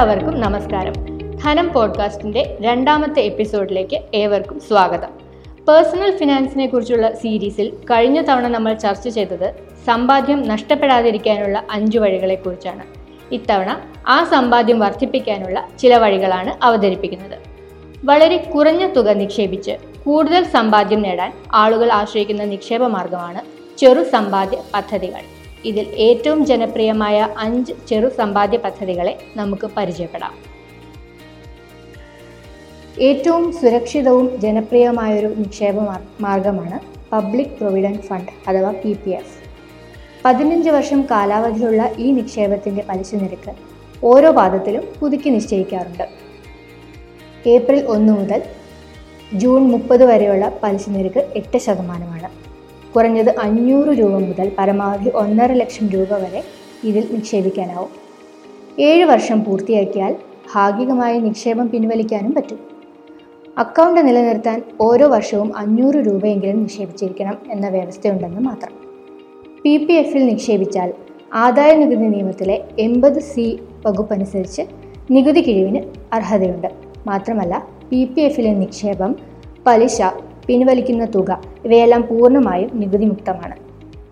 എല്ലാവർക്കും നമസ്കാരം. ധനം പോഡ്കാസ്റ്റിന്റെ രണ്ടാമത്തെ എപ്പിസോഡിലേക്ക് ഏവർക്കും സ്വാഗതം. പേഴ്സണൽ ഫിനാൻസിനെ കുറിച്ചുള്ള സീരീസിൽ കഴിഞ്ഞ തവണ നമ്മൾ ചർച്ച ചെയ്തത് സമ്പാദ്യം നഷ്ടപ്പെടാതിരിക്കാനുള്ള അഞ്ചു വഴികളെക്കുറിച്ചാണ് ഇത്തവണ ആ സമ്പാദ്യം വർദ്ധിപ്പിക്കാനുള്ള ചില വഴികളാണ് അവതരിപ്പിക്കുന്നത്. വളരെ കുറഞ്ഞ തുക നിക്ഷേപിച്ച് കൂടുതൽ സമ്പാദ്യം നേടാൻ ആളുകൾ ആശ്രയിക്കുന്ന നിക്ഷേപ മാർഗമാണ് ചെറു സമ്പാദ്യ പദ്ധതികൾ. ഇതിൽ ഏറ്റവും ജനപ്രിയമായ അഞ്ച് ചെറു സമ്പാദ്യ പദ്ധതികളെ നമുക്ക് പരിചയപ്പെടാം. ഏറ്റവും സുരക്ഷിതവും ജനപ്രിയമായൊരു നിക്ഷേപ മാർഗമാണ് പബ്ലിക് പ്രൊവിഡന്റ് ഫണ്ട് അഥവാ പി പി എഫ്. പതിനഞ്ച് വർഷം കാലാവധിയുള്ള ഈ നിക്ഷേപത്തിന്റെ പലിശ നിരക്ക് ഓരോ പാദത്തിലും പുതുക്കി നിശ്ചയിക്കാറുണ്ട്. ഏപ്രിൽ ഒന്ന് മുതൽ ജൂൺ മുപ്പത് വരെയുള്ള പലിശ നിരക്ക് എട്ട് ശതമാനമാണ്. കുറഞ്ഞത് അഞ്ഞൂറ് രൂപ മുതൽ പരമാവധി ഒന്നര ലക്ഷം രൂപ വരെ ഇതിൽ നിക്ഷേപിക്കാനാവും. ഏഴ് വർഷം പൂർത്തിയാക്കിയാൽ ഭാഗികമായി നിക്ഷേപം പിൻവലിക്കാനും പറ്റും. അക്കൗണ്ട് നിലനിർത്താൻ ഓരോ വർഷവും അഞ്ഞൂറ് രൂപയെങ്കിലും നിക്ഷേപിച്ചിരിക്കണം എന്ന വ്യവസ്ഥയുണ്ടെന്ന് മാത്രം. പി പി എഫിൽ നിക്ഷേപിച്ചാൽ ആദായ നികുതി നിയമത്തിലെ എൺപത് സി വകുപ്പനുസരിച്ച് നികുതി കിഴിവിന് അർഹതയുണ്ട്. മാത്രമല്ല പി പി എഫിലെ നിക്ഷേപം പലിശ പിൻവലിക്കുന്ന തുക ഇവയെല്ലാം പൂർണമായും നികുതി മുക്തമാണ്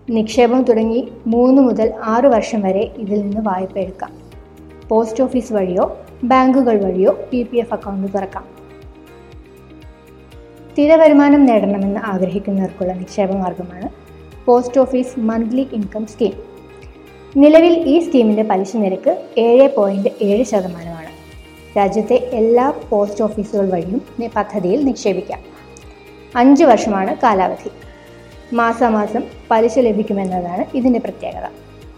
നിക്ഷേപം തുടങ്ങി മൂന്ന് മുതൽ ആറ് വർഷം വരെ ഇതിൽ നിന്ന് വായ്പ എടുക്കാം. പോസ്റ്റ് ഓഫീസ് വഴിയോ ബാങ്കുകൾ വഴിയോ പി പി എഫ് അക്കൗണ്ട് തുറക്കാം. സ്ഥിര വരുമാനം നേടണമെന്ന് ആഗ്രഹിക്കുന്നവർക്കുള്ള നിക്ഷേപ മാർഗമാണ് post office monthly income scheme. നിലവിൽ ഈ സ്കീമിന്റെ പലിശ നിരക്ക് ഏഴ് പോയിന്റ് ഏഴ് ശതമാനമാണ്. രാജ്യത്തെ എല്ലാ പോസ്റ്റ് ഓഫീസുകൾ വഴിയും പദ്ധതിയിൽ നിക്ഷേപിക്കാം. അഞ്ച് വർഷമാണ് കാലാവധി. മാസാമാസം പലിശ ലഭിക്കുമെന്നതാണ് ഇതിന്റെ പ്രത്യേകത.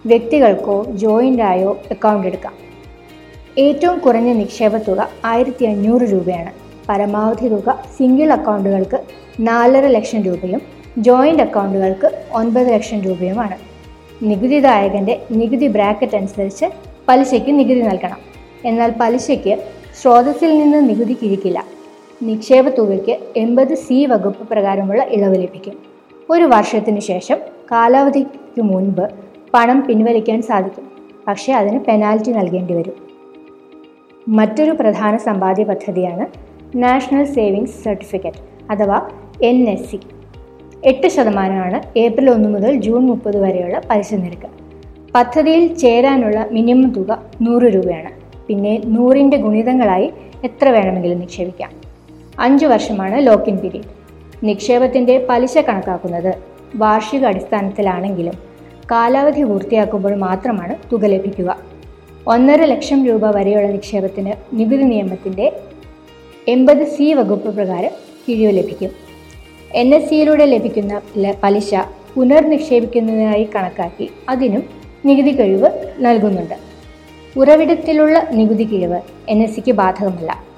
വ്യക്തികൾക്കോ ജോയിന്റായോ അക്കൗണ്ട് എടുക്കാം. ഏറ്റവും കുറഞ്ഞ നിക്ഷേപ തുക ആയിരത്തി അഞ്ഞൂറ് രൂപയാണ്. പരമാവധി തുക സിംഗിൾ അക്കൗണ്ടുകൾക്ക് നാലര ലക്ഷം രൂപയും ജോയിന്റ് അക്കൗണ്ടുകൾക്ക് ഒൻപത് ലക്ഷം രൂപയുമാണ്. നികുതിദായകന്റെ നികുതി ബ്രാക്കറ്റ് അനുസരിച്ച് പലിശയ്ക്ക് നികുതി നൽകണം. എന്നാൽ പലിശയ്ക്ക് സ്രോതസ്സിൽ നിന്ന് നികുതി കിഴിക്കില്ല. നിക്ഷേപ തുകയ്ക്ക് എൺപത് സി വകുപ്പ് പ്രകാരമുള്ള ഇളവ് ലഭിക്കും. ഒരു വർഷത്തിന് ശേഷം കാലാവധിക്ക് മുൻപ് പണം പിൻവലിക്കാൻ സാധിക്കും. പക്ഷേ അതിന് പെനാൽറ്റി നൽകേണ്ടി വരും. മറ്റൊരു പ്രധാന സമ്പാദ്യ പദ്ധതിയാണ് നാഷണൽ സേവിങ്സ് സർട്ടിഫിക്കറ്റ് അഥവാ എൻ എസ് സി. എട്ട് ശതമാനമാണ് ഏപ്രിൽ ഒന്ന് മുതൽ ജൂൺ മുപ്പത് വരെയുള്ള പലിശ നിരക്ക്. പദ്ധതിയിൽ ചേരാനുള്ള മിനിമം തുക നൂറ് രൂപയാണ്. പിന്നെ നൂറിന്റെ ഗുണിതങ്ങളായി എത്ര വേണമെങ്കിലും നിക്ഷേപിക്കാം. അഞ്ച് വർഷമാണ് ലോക്കിൻ പീരീഡ് നിക്ഷേപത്തിന്റെ പലിശ കണക്കാക്കുന്നത് വാർഷിക അടിസ്ഥാനത്തിലാണെങ്കിലും കാലാവധി പൂർത്തിയാക്കുമ്പോൾ മാത്രമാണ് തുക ലഭിക്കുക. ഒന്നര ലക്ഷം രൂപ വരെയുള്ള നിക്ഷേപത്തിന് നികുതി നിയമത്തിന്റെ എൺപത് സി വകുപ്പ് പ്രകാരം കിഴിവ് ലഭിക്കും. എൻ എസ് സിയിലൂടെ ലഭിക്കുന്ന പലിശ പുനർനിക്ഷേപിക്കുന്നതിനായി കണക്കാക്കി അതിനും നികുതി കഴിവ് നൽകുന്നുണ്ട്. ഉറവിടത്തിലുള്ള നികുതി കിഴിവ് എൻ എസ് സിക്ക് ബാധകമല്ല.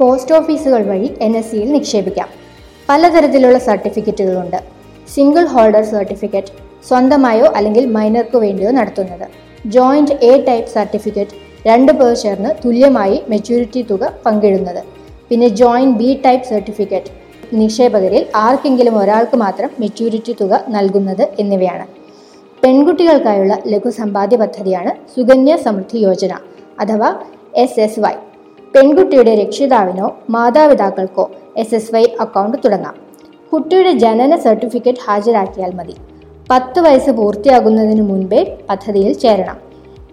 പോസ്റ്റ് ഓഫീസുകൾ വഴി എൻ എസ് സിയിൽ നിക്ഷേപിക്കാം. പലതരത്തിലുള്ള സർട്ടിഫിക്കറ്റുകളുണ്ട്. സിംഗിൾ ഹോൾഡർ സർട്ടിഫിക്കറ്റ് സ്വന്തമായോ അല്ലെങ്കിൽ മൈനർക്കു വേണ്ടിയോ നടത്തുന്നത്. ജോയിന്റ് എ ടൈപ്പ് സർട്ടിഫിക്കറ്റ് രണ്ട് പേർ ചേർന്ന് തുല്യമായി മെച്യൂരിറ്റി തുക പങ്കിടുന്നത്. പിന്നെ ജോയിന്റ് ബി ടൈപ്പ് സർട്ടിഫിക്കറ്റ് നിക്ഷേപകരിൽ ആർക്കെങ്കിലും ഒരാൾക്ക് മാത്രം മെച്യൂരിറ്റി തുക നൽകുന്നത് എന്നിവയാണ്. പെൺകുട്ടികൾക്കായുള്ള ലഘു സമ്പാദ്യ പദ്ധതിയാണ് സുകന്യ സമൃദ്ധി യോജന അഥവാ എസ് എസ് വൈ. പെൺകുട്ടിയുടെ രക്ഷിതാവിനോ മാതാപിതാക്കൾക്കോ എസ് എസ് വൈ അക്കൗണ്ട് തുടങ്ങാം. കുട്ടിയുടെ ജനന സർട്ടിഫിക്കറ്റ് ഹാജരാക്കിയാൽ മതി. പത്ത് വയസ്സ് പൂർത്തിയാകുന്നതിന് മുൻപേ പദ്ധതിയിൽ ചേരണം.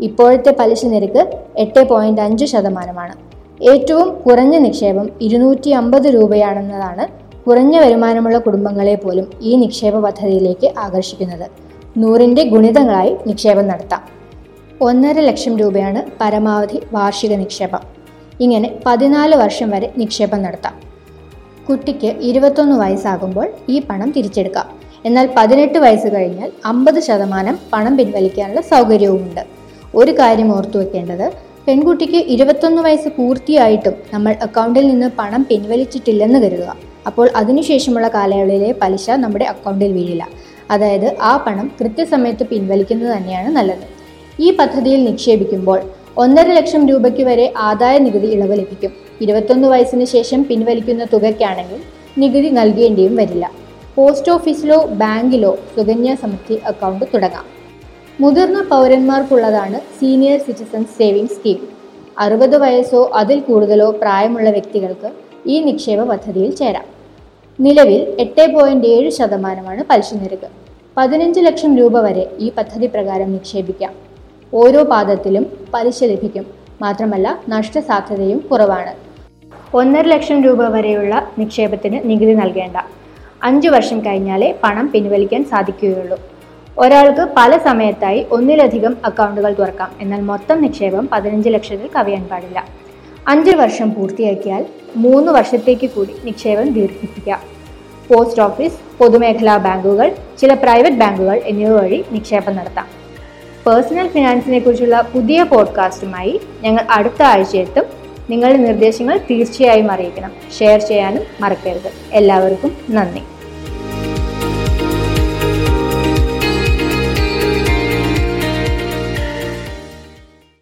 ഇപ്പോഴത്തെ പലിശ നിരക്ക് എട്ട് പോയിന്റ് അഞ്ച് ശതമാനമാണ്. ഏറ്റവും കുറഞ്ഞ നിക്ഷേപം ഇരുന്നൂറ്റി അമ്പത് രൂപയാണെന്നതാണ് കുറഞ്ഞ വരുമാനമുള്ള കുടുംബങ്ങളെ പോലും ഈ നിക്ഷേപ പദ്ധതിയിലേക്ക് ആകർഷിക്കുന്നത്. നൂറിന്റെ ഗുണിതങ്ങളായി നിക്ഷേപം നടത്താം. ഒന്നര ലക്ഷം രൂപയാണ് പരമാവധി വാർഷിക നിക്ഷേപം. ഇങ്ങനെ പതിനാല് വർഷം വരെ നിക്ഷേപം നടത്താം. കുട്ടിക്ക് ഇരുപത്തൊന്ന് വയസ്സാകുമ്പോൾ ഈ പണം തിരിച്ചെടുക്കാം. എന്നാൽ പതിനെട്ട് വയസ്സ് കഴിഞ്ഞാൽ അമ്പത് ശതമാനം പണം പിൻവലിക്കാനുള്ള സൗകര്യവുമുണ്ട്. ഒരു കാര്യം ഓർത്തു വെക്കേണ്ടത് പെൺകുട്ടിക്ക് ഇരുപത്തൊന്ന് വയസ്സ് പൂർത്തിയായിട്ടും നമ്മൾ അക്കൗണ്ടിൽ നിന്ന് പണം പിൻവലിച്ചിട്ടില്ലെന്ന് കരുതുക. അപ്പോൾ അതിനുശേഷമുള്ള കാലയളവിലെ പലിശ നമ്മുടെ അക്കൗണ്ടിൽ വീഴില്ല. അതായത് ആ പണം കൃത്യസമയത്ത് പിൻവലിക്കുന്നത് തന്നെയാണ് നല്ലത്. ഈ പദ്ധതിയിൽ നിക്ഷേപിക്കുമ്പോൾ ഒന്നര ലക്ഷം രൂപയ്ക്ക് വരെ ആദായ നികുതി ഇളവ് ലഭിക്കും. ഇരുപത്തൊന്ന് വയസ്സിന് ശേഷം പിൻവലിക്കുന്ന തുകയ്ക്കാണെങ്കിൽ നികുതി നൽകേണ്ടിയും വരില്ല. പോസ്റ്റ് ഓഫീസിലോ ബാങ്കിലോ സുകന്യ സമൃദ്ധി അക്കൗണ്ട് തുടങ്ങാം. മുതിർന്ന പൗരന്മാർക്കുള്ളതാണ് സീനിയർ സിറ്റിസൺ സേവിംഗ് സ്കീം. അറുപത് വയസ്സോ അതിൽ കൂടുതലോ പ്രായമുള്ള വ്യക്തികൾക്ക് ഈ നിക്ഷേപ പദ്ധതിയിൽ ചേരാം. നിലവിൽ എട്ട് പോയിന്റ് ഏഴ് ശതമാനമാണ് പലിശ നിരക്ക്. പതിനഞ്ച് ലക്ഷം രൂപ വരെ ഈ പദ്ധതി പ്രകാരം നിക്ഷേപിക്കാം. ഓരോ പാദത്തിലും പലിശ ലഭിക്കും. മാത്രമല്ല നഷ്ടസാധ്യതയും കുറവാണ്. ഒന്നര ലക്ഷം രൂപ വരെയുള്ള നിക്ഷേപത്തിന് നികുതി നൽകേണ്ട. അഞ്ചു വർഷം കഴിഞ്ഞാലേ പണം പിൻവലിക്കാൻ സാധിക്കുകയുള്ളൂ. ഒരാൾക്ക് പല സമയത്തായി ഒന്നിലധികം അക്കൗണ്ടുകൾ തുറക്കാം. എന്നാൽ മൊത്തം നിക്ഷേപം പതിനഞ്ച് ലക്ഷത്തിൽ കവിയാൻ പാടില്ല. അഞ്ച് വർഷം പൂർത്തിയാക്കിയാൽ മൂന്ന് വർഷത്തേക്ക് കൂടി നിക്ഷേപം ദീർഘിപ്പിക്കാം. പോസ്റ്റ് ഓഫീസ് പൊതുമേഖലാ ബാങ്കുകൾ ചില പ്രൈവറ്റ് ബാങ്കുകൾ എന്നിവ വഴി നിക്ഷേപം നടത്താം. പേഴ്സണൽ ഫിനാൻസിനെ കുറിച്ചുള്ള പുതിയ പോഡ്കാസ്റ്റുമായി ഞങ്ങൾ അടുത്ത ആഴ്ച എത്തും നിങ്ങളുടെ നിർദ്ദേശങ്ങൾ തീർച്ചയായും അറിയിക്കണം. ഷെയർ ചെയ്യാനും മറക്കരുത്. എല്ലാവർക്കും നന്ദി.